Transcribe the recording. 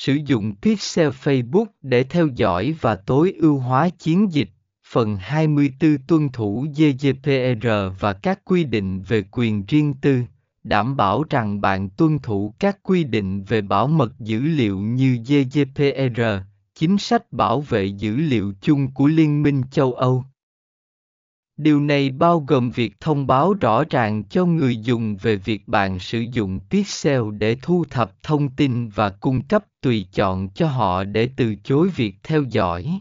Sử dụng Pixel Facebook để theo dõi và tối ưu hóa chiến dịch. Phần 24 tuân thủ GDPR và các quy định về quyền riêng tư, đảm bảo rằng bạn tuân thủ các quy định về bảo mật dữ liệu như GDPR, chính sách bảo vệ dữ liệu chung của Liên minh châu Âu. Điều này bao gồm việc thông báo rõ ràng cho người dùng về việc bạn sử dụng Pixel để thu thập thông tin và cung cấp tùy chọn cho họ để từ chối việc theo dõi.